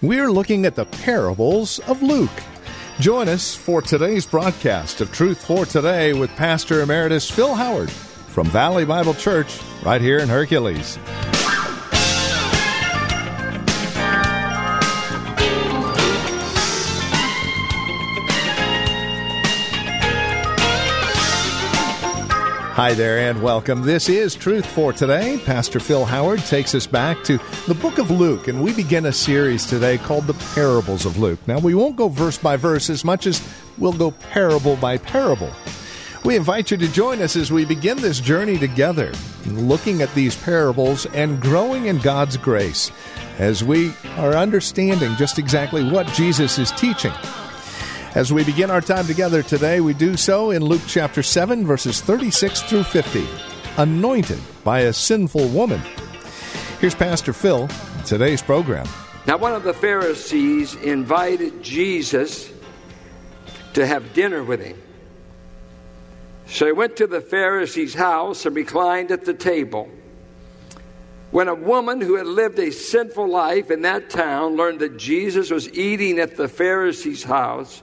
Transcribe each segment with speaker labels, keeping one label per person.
Speaker 1: We're looking at the parables of Luke. Join us for today's broadcast of Truth for Today with Pastor Emeritus Phil Howard from Valley Bible Church right here in Hercules. Hi there and welcome. This is Truth for Today. Pastor Phil Howard takes us back to the book of Luke, and we begin a series today called The Parables of Luke. Now, we won't go verse by verse as much as we'll go parable by parable. We invite you to join us as we begin this journey together, looking at these parables and growing in God's grace as we are understanding just exactly what Jesus is teaching. As we begin our time together today, we do so in Luke chapter 7, verses 36 through 50. Anointed by a sinful woman. Here's Pastor Phil in today's program.
Speaker 2: Now, one of the Pharisees invited Jesus to have dinner with him. So he went to the Pharisee's house and reclined at the table. When a woman who had lived a sinful life in that town learned that Jesus was eating at the Pharisee's house,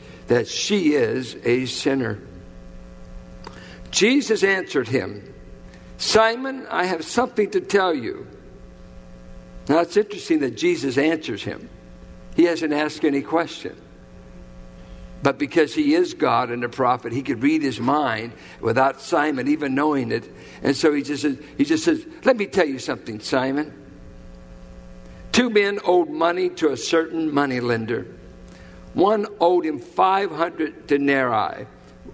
Speaker 2: that she is a sinner. Jesus answered him, Simon, I have something to tell you. Now it's interesting that Jesus answers him. He hasn't asked any question. But because he is God and a prophet, he could read his mind without Simon even knowing it. And so he just says, he just says, Let me tell you something, Simon. Two men owed money to a certain moneylender. One owed him 500 denarii.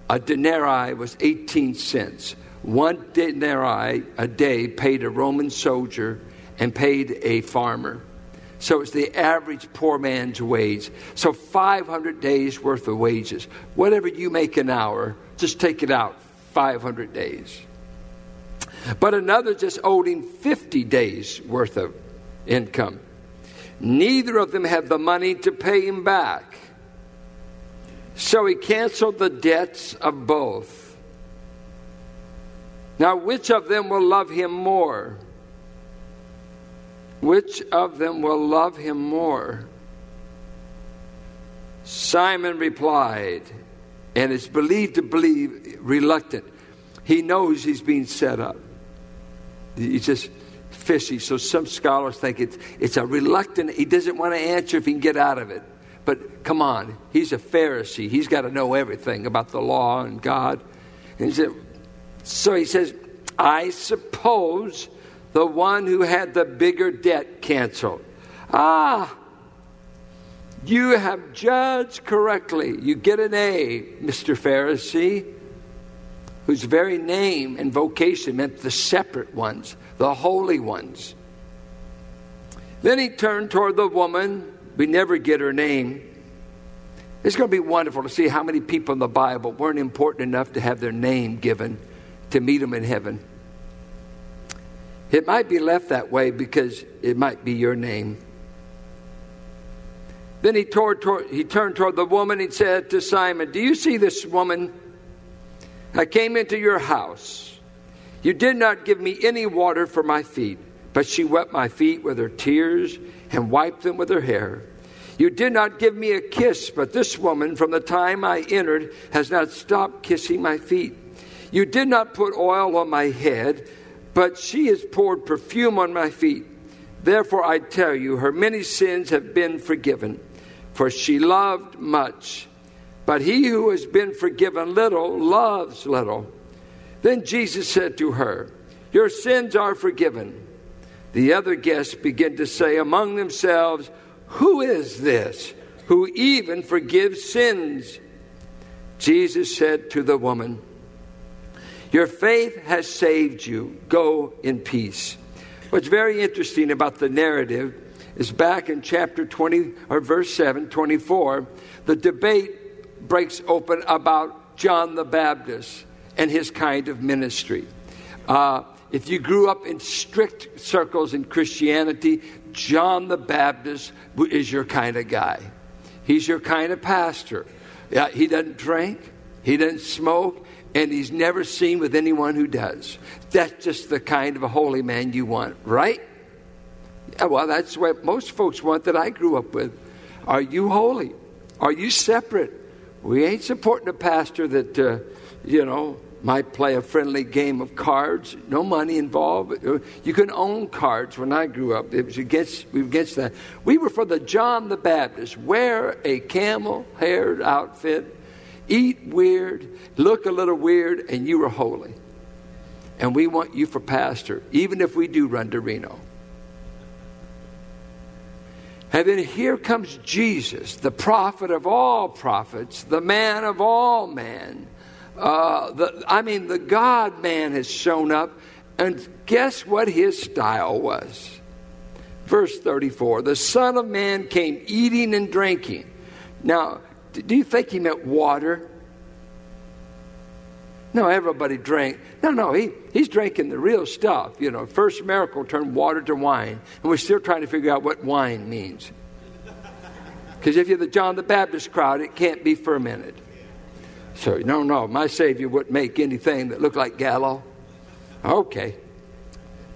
Speaker 2: A denarii was 18 cents. One denarii a day paid a Roman soldier and paid a farmer. So it's the average poor man's wage. So 500 days worth of wages. Whatever you make an hour, just take it out 500 days. But another just owed him 50 days worth of income. Neither of them had the money to pay him back. So he canceled the debts of both. Now, which of them will love him more? Which of them will love him more? Simon replied, and is believed to believe reluctant. He knows he's being set up. He's just fishy. So some scholars think it's, it's a reluctant, he doesn't want to answer if he can get out of it. But come on, he's a Pharisee. He's got to know everything about the law and God. And he said, so he says, I suppose the one who had the bigger debt canceled. Ah, you have judged correctly. You get an A, Mr. Pharisee, whose very name and vocation meant the separate ones, the holy ones. Then he turned toward the woman we never get her name. It's going to be wonderful to see how many people in the Bible weren't important enough to have their name given to meet them in heaven. It might be left that way because it might be your name. Then he, toward, he turned toward the woman and said to Simon, Do you see this woman? I came into your house. You did not give me any water for my feet, but she wet my feet with her tears and wiped them with her hair. You did not give me a kiss, but this woman, from the time I entered, has not stopped kissing my feet. You did not put oil on my head, but she has poured perfume on my feet. Therefore, I tell you, her many sins have been forgiven, for she loved much. But he who has been forgiven little loves little. Then Jesus said to her, Your sins are forgiven. The other guests began to say among themselves, Who is this who even forgives sins? Jesus said to the woman, Your faith has saved you. Go in peace. What's very interesting about the narrative is back in chapter 20 or verse 7, 24, the debate breaks open about John the Baptist and his kind of ministry. Uh, if you grew up in strict circles in Christianity, John the Baptist is your kind of guy. He's your kind of pastor. Yeah, he doesn't drink, he doesn't smoke, and he's never seen with anyone who does. That's just the kind of a holy man you want, right? Yeah, well, that's what most folks want that I grew up with. Are you holy? Are you separate? We ain't supporting a pastor that, uh, you know, might play a friendly game of cards. No money involved. You can own cards. When I grew up, it was against we were against that. We were for the John the Baptist. Wear a camel-haired outfit, eat weird, look a little weird, and you were holy. And we want you for pastor, even if we do run to Reno. And then here comes Jesus, the prophet of all prophets, the man of all men uh, the, I mean, the God man has shown up, and guess what his style was? Verse 34 The Son of Man came eating and drinking. Now, do you think he meant water? No, everybody drank. No, no, he, he's drinking the real stuff. You know, first miracle turned water to wine, and we're still trying to figure out what wine means. Because if you're the John the Baptist crowd, it can't be fermented. So, no, no, my Savior wouldn't make anything that looked like gallo. Okay.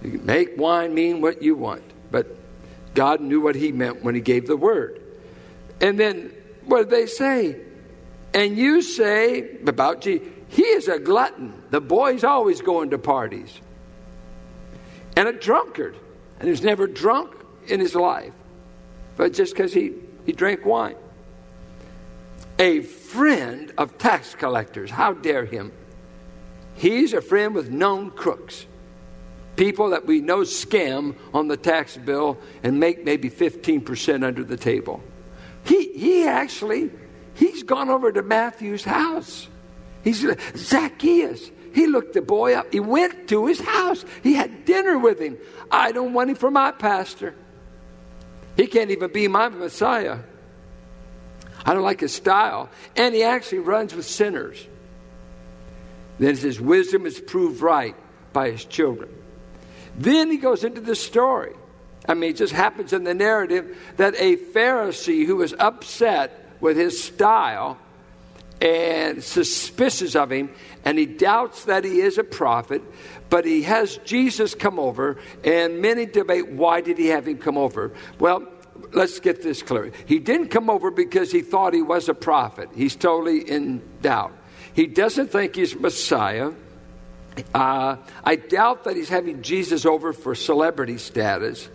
Speaker 2: You make wine mean what you want. But God knew what He meant when He gave the word. And then what did they say? And you say about Jesus, He is a glutton. The boy's always going to parties. And a drunkard. And he's never drunk in his life. But just because he, he drank wine a friend of tax collectors. How dare him? He's a friend with known crooks. People that we know scam on the tax bill and make maybe 15% under the table. He, he actually, he's gone over to Matthew's house. He's Zacchaeus. He looked the boy up. He went to his house. He had dinner with him. I don't want him for my pastor. He can't even be my Messiah. I don't like his style. And he actually runs with sinners. Then his wisdom is proved right by his children. Then he goes into the story. I mean, it just happens in the narrative that a Pharisee who was upset with his style and suspicious of him, and he doubts that he is a prophet, but he has Jesus come over, and many debate why did he have him come over? Well, let's get this clear. He didn't come over because he thought he was a prophet. He's totally in doubt. He doesn't think he's Messiah. Uh, I doubt that he's having Jesus over for celebrity status.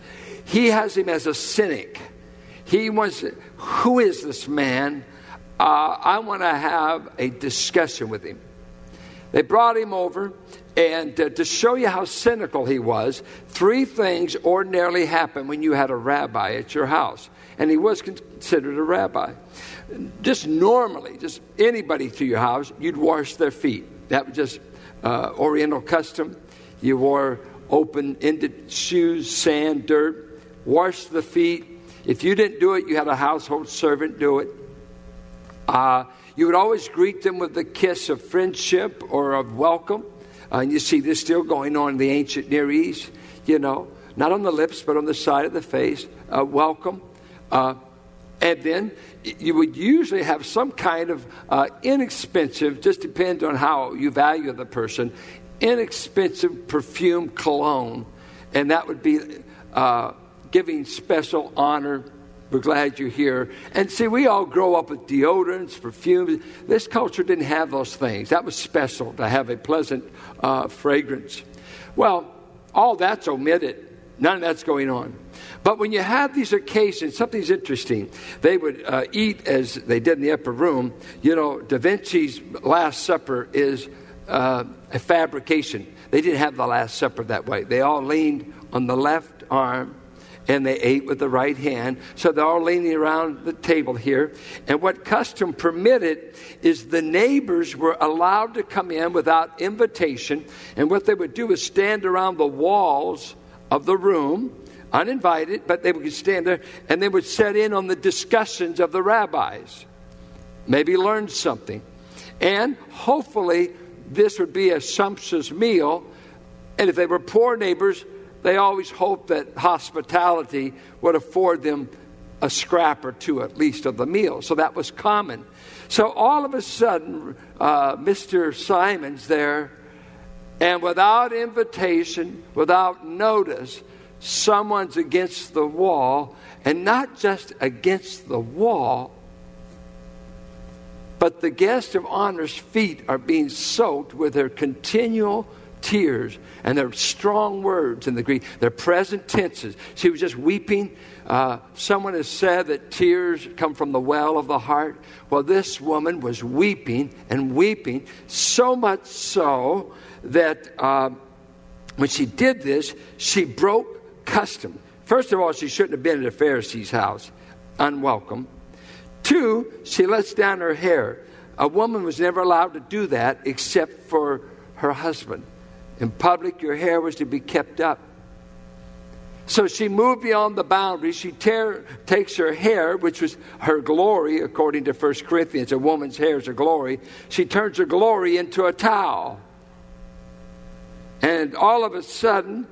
Speaker 2: He has him as a cynic. He wants, who is this man? Uh, I want to have a discussion with him. They brought him over, and uh, to show you how cynical he was, three things ordinarily happen when you had a rabbi at your house. And he was considered a rabbi. Just normally, just anybody to your house, you'd wash their feet. That was just uh, Oriental custom. You wore open ended shoes, sand, dirt, wash the feet. If you didn't do it, you had a household servant do it. Uh, you would always greet them with the kiss of friendship or of welcome. Uh, and you see this still going on in the ancient Near East, you know, not on the lips, but on the side of the face. Uh, welcome. Uh, and then you would usually have some kind of uh, inexpensive, just depends on how you value the person, inexpensive perfume cologne. And that would be uh, giving special honor we're glad you're here. And see, we all grow up with deodorants, perfumes. This culture didn't have those things. That was special to have a pleasant uh, fragrance. Well, all that's omitted. None of that's going on. But when you have these occasions, something's interesting. They would uh, eat as they did in the upper room. You know, Da Vinci's Last Supper is uh, a fabrication. They didn't have the Last Supper that way. They all leaned on the left arm and they ate with the right hand. So they're all leaning around the table here. And what custom permitted is the neighbors were allowed to come in without invitation. And what they would do is stand around the walls of the room, uninvited, but they would stand there and they would set in on the discussions of the rabbis. Maybe learn something. And hopefully, this would be a sumptuous meal. And if they were poor neighbors, they always hoped that hospitality would afford them a scrap or two at least of the meal. So that was common. So all of a sudden, uh, Mr. Simon's there, and without invitation, without notice, someone's against the wall, and not just against the wall, but the guest of honor's feet are being soaked with their continual tears and they're strong words in the Greek. They're present tenses. She was just weeping. Uh, someone has said that tears come from the well of the heart. Well, this woman was weeping and weeping, so much so that uh, when she did this, she broke custom. First of all, she shouldn't have been at a Pharisee's house, unwelcome. Two, she lets down her hair. A woman was never allowed to do that except for her husband. In public, your hair was to be kept up. So she moved beyond the boundaries. She tear, takes her hair, which was her glory, according to 1 Corinthians. A woman's hair is a glory. She turns her glory into a towel. And all of a sudden,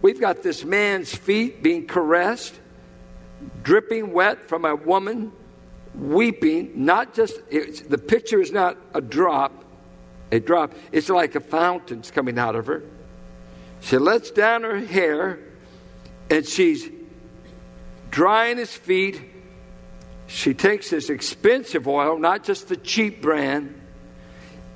Speaker 2: we've got this man's feet being caressed, dripping wet from a woman weeping. Not just, the picture is not a drop, a drop. It's like a fountain's coming out of her. She lets down her hair and she's drying his feet. She takes this expensive oil, not just the cheap brand,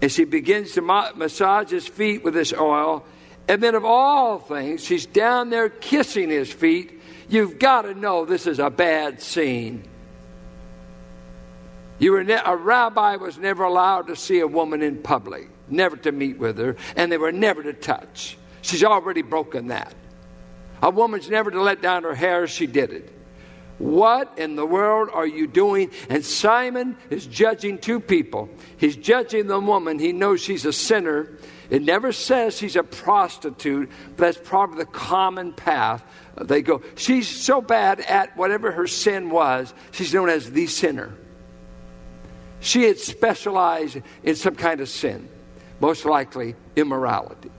Speaker 2: and she begins to massage his feet with this oil. And then, of all things, she's down there kissing his feet. You've got to know this is a bad scene. You were ne- a rabbi was never allowed to see a woman in public, never to meet with her, and they were never to touch. She's already broken that. A woman's never to let down her hair, she did it. What in the world are you doing? And Simon is judging two people. He's judging the woman. He knows she's a sinner. It never says she's a prostitute, but that's probably the common path. They go, she's so bad at whatever her sin was, she's known as the sinner. She had specialized in some kind of sin, most likely immorality.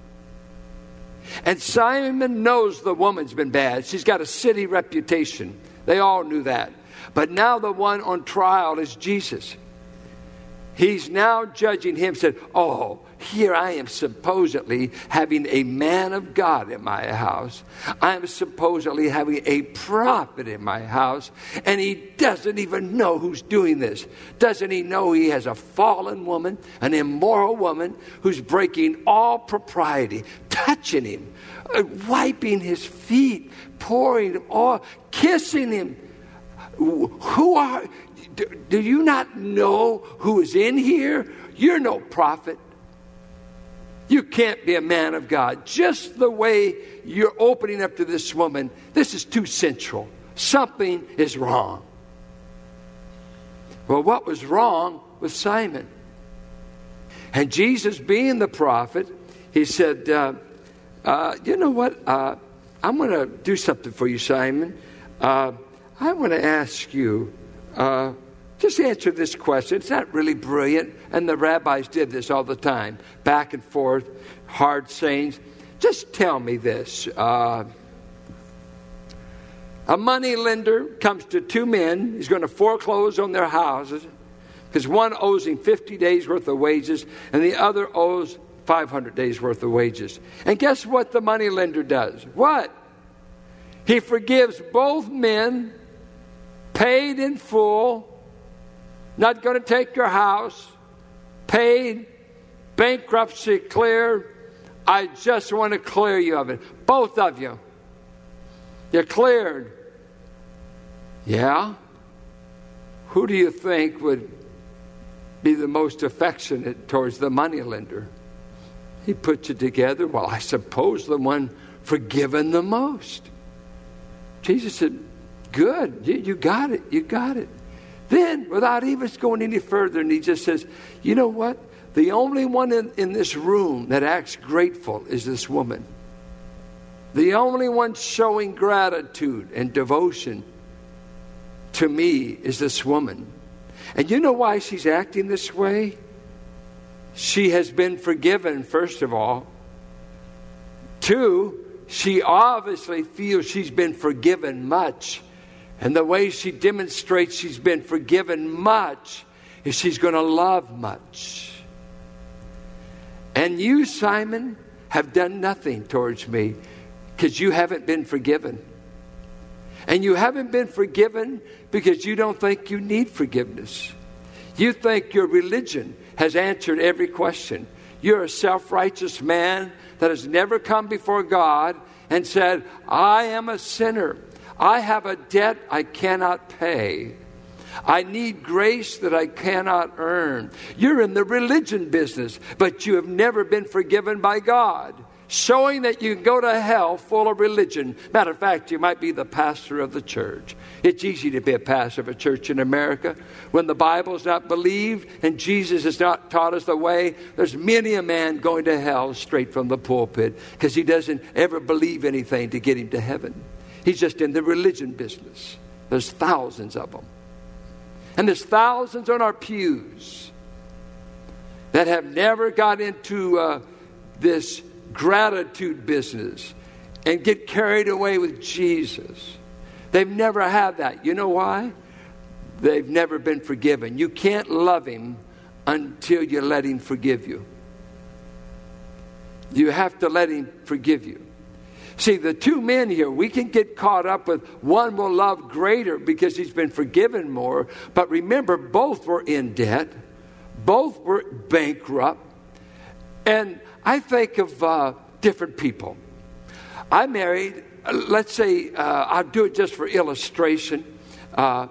Speaker 2: And Simon knows the woman's been bad. She's got a city reputation. They all knew that. But now the one on trial is Jesus. He's now judging him, said, Oh, here I am supposedly having a man of God in my house. I'm supposedly having a prophet in my house, and he doesn't even know who's doing this. Doesn't he know he has a fallen woman, an immoral woman who's breaking all propriety, touching him, uh, wiping his feet, pouring oil, kissing him? Who are do, do you not know who is in here? You're no prophet. You can't be a man of God. Just the way you're opening up to this woman, this is too central. Something is wrong. Well, what was wrong with Simon? And Jesus, being the prophet, he said, uh, uh, You know what? Uh, I'm going to do something for you, Simon. Uh, I want to ask you uh, just answer this question. It's not really brilliant. And the rabbis did this all the time, back and forth, hard sayings. Just tell me this. Uh, a money lender comes to two men. He's going to foreclose on their houses because one owes him 50 days worth of wages and the other owes 500 days worth of wages. And guess what the money lender does? What? He forgives both men, paid in full, not going to take your house, paid, bankruptcy clear. I just want to clear you of it. Both of you. You're cleared. Yeah? Who do you think would be the most affectionate towards the moneylender? He puts it together. Well, I suppose the one forgiven the most. Jesus said, Good, you, you got it, you got it. Then, without even going any further, and he just says, You know what? The only one in, in this room that acts grateful is this woman. The only one showing gratitude and devotion to me is this woman. And you know why she's acting this way? She has been forgiven, first of all. Two, she obviously feels she's been forgiven much. And the way she demonstrates she's been forgiven much is she's going to love much. And you, Simon, have done nothing towards me because you haven't been forgiven. And you haven't been forgiven because you don't think you need forgiveness. You think your religion has answered every question. You're a self righteous man that has never come before God and said, I am a sinner. I have a debt I cannot pay. I need grace that I cannot earn. You're in the religion business, but you have never been forgiven by God showing that you can go to hell full of religion. Matter of fact, you might be the pastor of the church. It's easy to be a pastor of a church in America. When the Bible is not believed and Jesus has not taught us the way, there's many a man going to hell straight from the pulpit because he doesn't ever believe anything to get him to heaven. He's just in the religion business. There's thousands of them. And there's thousands on our pews that have never got into uh, this gratitude business and get carried away with Jesus. They've never had that. You know why? They've never been forgiven. You can't love Him until you let Him forgive you. You have to let Him forgive you. See, the two men here, we can get caught up with one will love greater because he's been forgiven more. But remember, both were in debt, both were bankrupt. And I think of uh, different people. I married, uh, let's say, uh, I'll do it just for illustration, uh,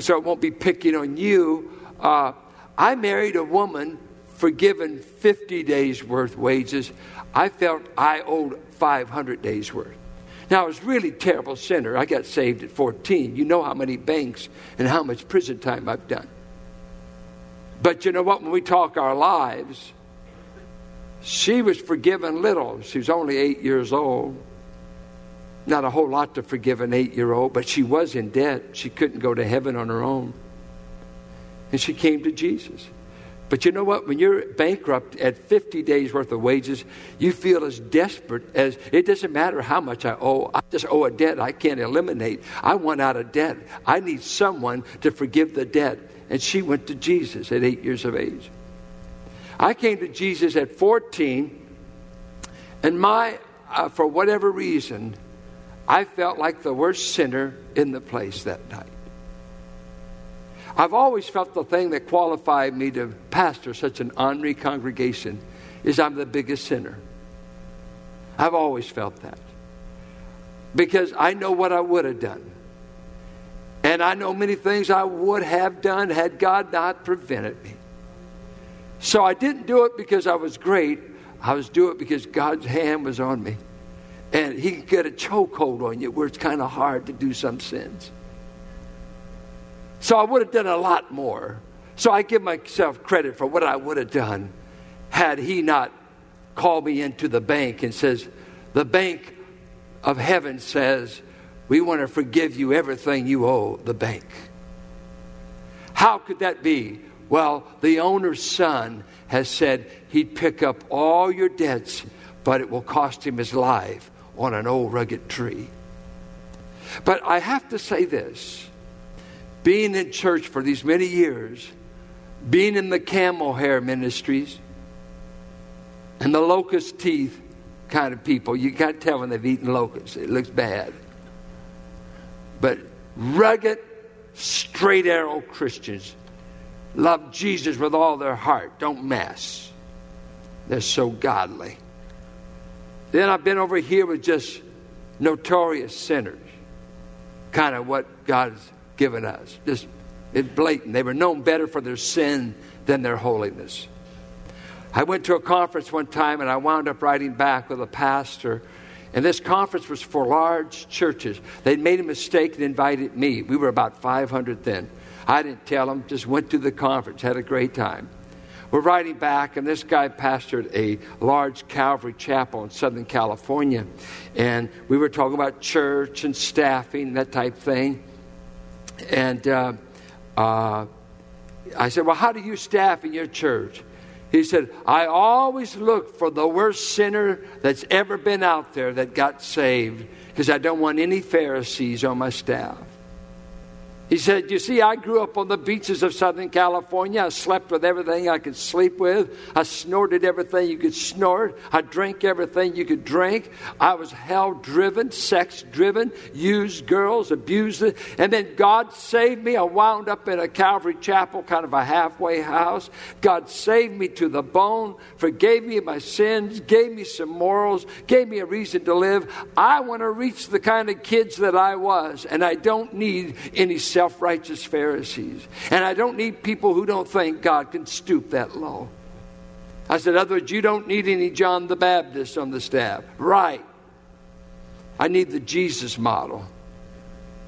Speaker 2: so it won't be picking on you. Uh, I married a woman forgiven 50 days worth wages. I felt I owed 500 days worth. Now, I was really terrible sinner. I got saved at 14. You know how many banks and how much prison time I've done. But you know what? When we talk our lives, she was forgiven little. She was only eight years old. Not a whole lot to forgive an eight year old, but she was in debt. She couldn't go to heaven on her own. And she came to Jesus. But you know what? When you're bankrupt at 50 days worth of wages, you feel as desperate as it doesn't matter how much I owe. I just owe a debt I can't eliminate. I want out of debt. I need someone to forgive the debt. And she went to Jesus at eight years of age. I came to Jesus at 14, and my, uh, for whatever reason, I felt like the worst sinner in the place that night. I've always felt the thing that qualified me to pastor such an honorary congregation is I'm the biggest sinner. I've always felt that. Because I know what I would have done. And I know many things I would have done had God not prevented me. So I didn't do it because I was great. I was doing it because God's hand was on me. And He can get a chokehold on you where it's kind of hard to do some sins. So I would have done a lot more. So I give myself credit for what I would have done had He not called me into the bank and says, The bank of heaven says, We want to forgive you everything you owe the bank. How could that be? Well, the owner's son has said he'd pick up all your debts, but it will cost him his life on an old rugged tree. But I have to say this being in church for these many years, being in the camel hair ministries, and the locust teeth kind of people, you can't tell when they've eaten locusts, it looks bad. But rugged, straight arrow Christians love Jesus with all their heart, don't mess. They're so godly. Then I've been over here with just notorious sinners. Kind of what God has given us. Just it's blatant. They were known better for their sin than their holiness. I went to a conference one time and I wound up writing back with a pastor. And this conference was for large churches. They'd made a mistake and invited me. We were about 500 then. I didn't tell them, just went to the conference, had a great time. We're writing back, and this guy pastored a large Calvary chapel in Southern California. And we were talking about church and staffing, that type thing. And uh, uh, I said, Well, how do you staff in your church? He said, I always look for the worst sinner that's ever been out there that got saved because I don't want any Pharisees on my staff. He said, You see, I grew up on the beaches of Southern California. I slept with everything I could sleep with. I snorted everything you could snort. I drank everything you could drink. I was hell driven, sex driven, used girls, abused it. And then God saved me. I wound up in a Calvary chapel, kind of a halfway house. God saved me to the bone, forgave me my sins, gave me some morals, gave me a reason to live. I want to reach the kind of kids that I was, and I don't need any self righteous Pharisees. And I don't need people who don't think God can stoop that low. I said, in other words, you don't need any John the Baptist on the staff. Right. I need the Jesus model.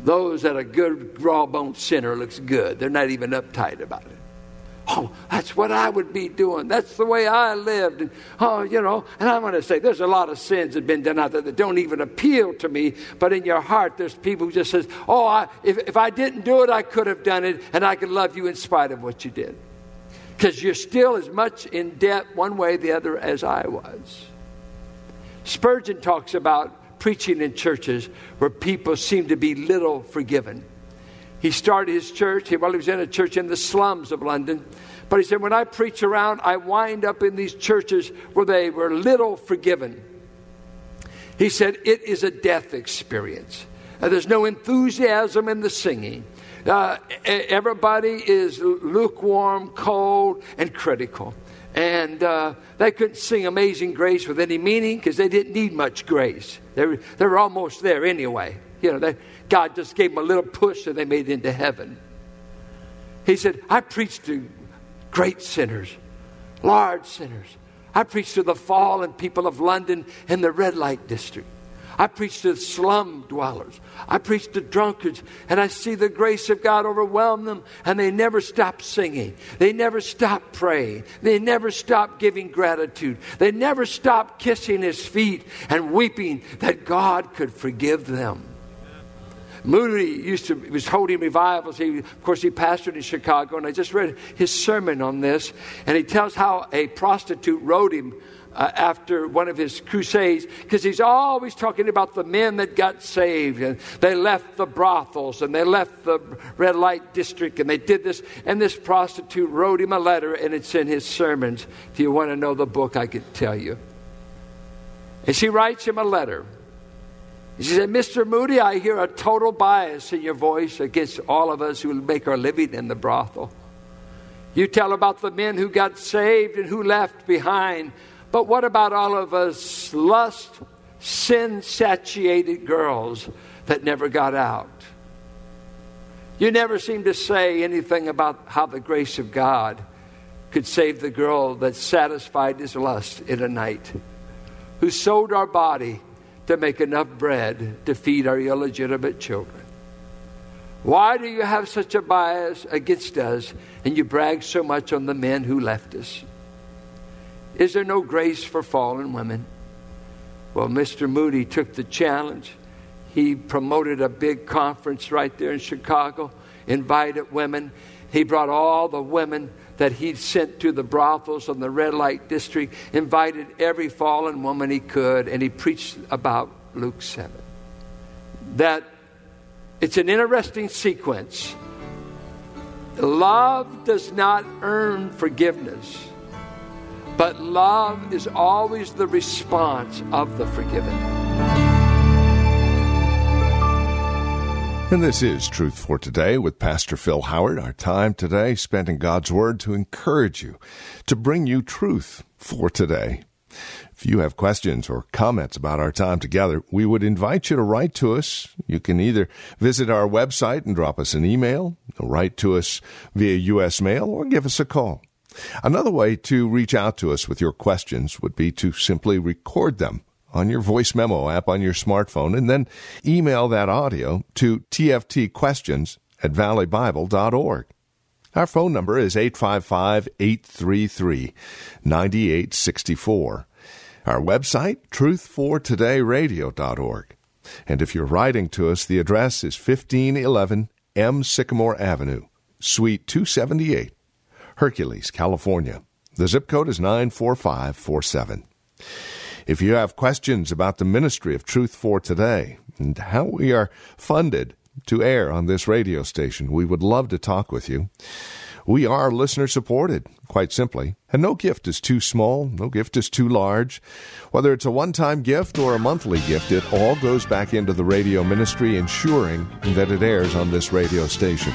Speaker 2: Those that a good raw boned sinner looks good. They're not even uptight about it. Oh, that's what I would be doing. That's the way I lived. And, oh, you know, and I'm going to say there's a lot of sins that have been done out there that don't even appeal to me. But in your heart, there's people who just says, oh, I, if, if I didn't do it, I could have done it, and I could love you in spite of what you did. Because you're still as much in debt one way or the other as I was. Spurgeon talks about preaching in churches where people seem to be little forgiven. He started his church. Well, he was in a church in the slums of London. But he said, when I preach around, I wind up in these churches where they were little forgiven. He said, it is a death experience. Uh, there's no enthusiasm in the singing. Uh, everybody is lukewarm, cold, and critical. And uh, they couldn't sing Amazing Grace with any meaning because they didn't need much grace. They were, they were almost there anyway. You know, they, God just gave them a little push and they made it into heaven. He said, I preached to great sinners, large sinners. I preached to the fallen people of London in the red light district. I preach to slum dwellers. I preach to drunkards, and I see the grace of God overwhelm them, and they never stop singing. They never stop praying. They never stop giving gratitude. They never stop kissing His feet and weeping that God could forgive them. Moody used to was holding revivals. He, of course, he pastored in Chicago, and I just read his sermon on this, and he tells how a prostitute wrote him uh, after one of his crusades because he's always talking about the men that got saved and they left the brothels and they left the red light district and they did this. And this prostitute wrote him a letter and it's in his sermons. If you want to know the book, I could tell you. And she writes him a letter. She said, Mr. Moody, I hear a total bias in your voice against all of us who make our living in the brothel. You tell about the men who got saved and who left behind. But what about all of us lust, sin satiated girls that never got out? You never seem to say anything about how the grace of God could save the girl that satisfied his lust in a night, who sold our body to make enough bread to feed our illegitimate children. Why do you have such a bias against us and you brag so much on the men who left us? Is there no grace for fallen women? Well, Mr. Moody took the challenge. He promoted a big conference right there in Chicago, invited women. He brought all the women that he'd sent to the brothels in the red light district, invited every fallen woman he could, and he preached about Luke 7. That it's an interesting sequence. Love does not earn forgiveness, but love is always the response of the forgiven.
Speaker 1: And this is Truth for Today with Pastor Phil Howard. Our time today spent in God's Word to encourage you, to bring you truth for today. If you have questions or comments about our time together, we would invite you to write to us. You can either visit our website and drop us an email, write to us via U.S. mail, or give us a call. Another way to reach out to us with your questions would be to simply record them on your voice memo app on your smartphone and then email that audio to tftquestions at valleybible.org. Our phone number is 855 833 9864. Our website, truthfortodayradio.org. And if you're writing to us, the address is 1511 M. Sycamore Avenue, Suite 278, Hercules, California. The zip code is 94547. If you have questions about the ministry of Truth for Today and how we are funded to air on this radio station, we would love to talk with you. We are listener supported, quite simply, and no gift is too small, no gift is too large. Whether it's a one time gift or a monthly gift, it all goes back into the radio ministry, ensuring that it airs on this radio station.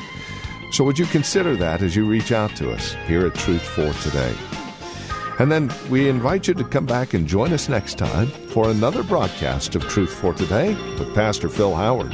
Speaker 1: So, would you consider that as you reach out to us here at Truth for Today? And then we invite you to come back and join us next time for another broadcast of Truth for Today with Pastor Phil Howard.